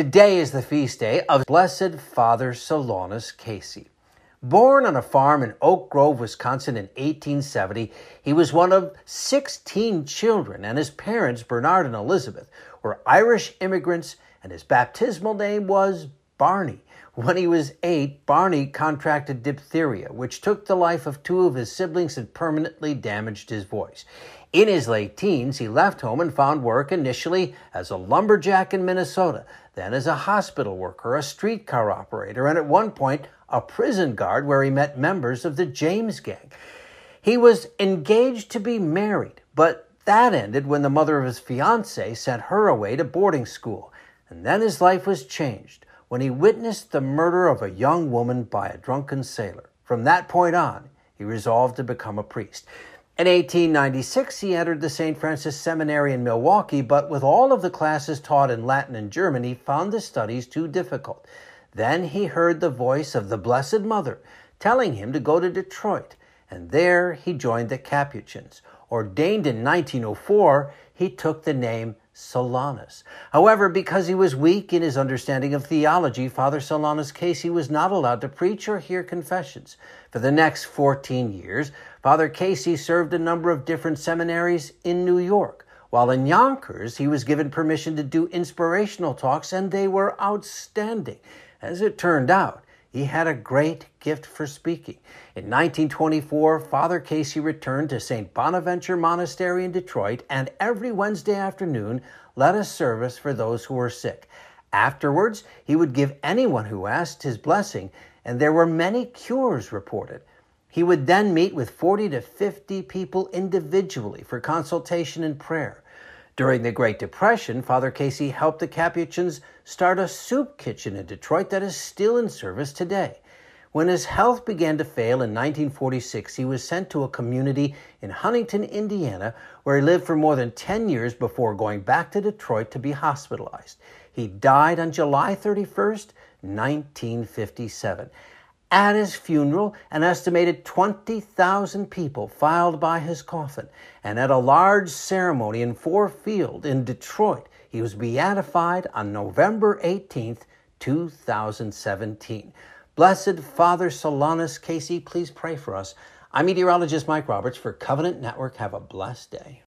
Today is the feast day of Blessed Father Solanus Casey. Born on a farm in Oak Grove, Wisconsin in 1870, he was one of 16 children, and his parents, Bernard and Elizabeth, were Irish immigrants, and his baptismal name was Barney. When he was eight, Barney contracted diphtheria, which took the life of two of his siblings and permanently damaged his voice. In his late teens, he left home and found work initially as a lumberjack in Minnesota, then as a hospital worker, a streetcar operator, and at one point, a prison guard where he met members of the James Gang. He was engaged to be married, but that ended when the mother of his fiancee sent her away to boarding school. And then his life was changed when he witnessed the murder of a young woman by a drunken sailor. From that point on, he resolved to become a priest. In 1896, he entered the St. Francis Seminary in Milwaukee, but with all of the classes taught in Latin and German, he found the studies too difficult. Then he heard the voice of the Blessed Mother telling him to go to Detroit, and there he joined the Capuchins. Ordained in 1904, he took the name Solanus. However, because he was weak in his understanding of theology, Father Solanus Casey was not allowed to preach or hear confessions. For the next 14 years, Father Casey served a number of different seminaries in New York. While in Yonkers, he was given permission to do inspirational talks, and they were outstanding. As it turned out, he had a great gift for speaking. In 1924, Father Casey returned to St. Bonaventure Monastery in Detroit and every Wednesday afternoon led a service for those who were sick. Afterwards, he would give anyone who asked his blessing, and there were many cures reported. He would then meet with 40 to 50 people individually for consultation and prayer. During the Great Depression, Father Casey helped the Capuchins start a soup kitchen in Detroit that is still in service today. When his health began to fail in 1946, he was sent to a community in Huntington, Indiana, where he lived for more than 10 years before going back to Detroit to be hospitalized. He died on July 31st, 1957. At his funeral, an estimated 20,000 people filed by his coffin, and at a large ceremony in Ford Field in Detroit, he was beatified on November 18, 2017. Blessed Father Solanus Casey, please pray for us. I'm meteorologist Mike Roberts for Covenant Network. Have a blessed day.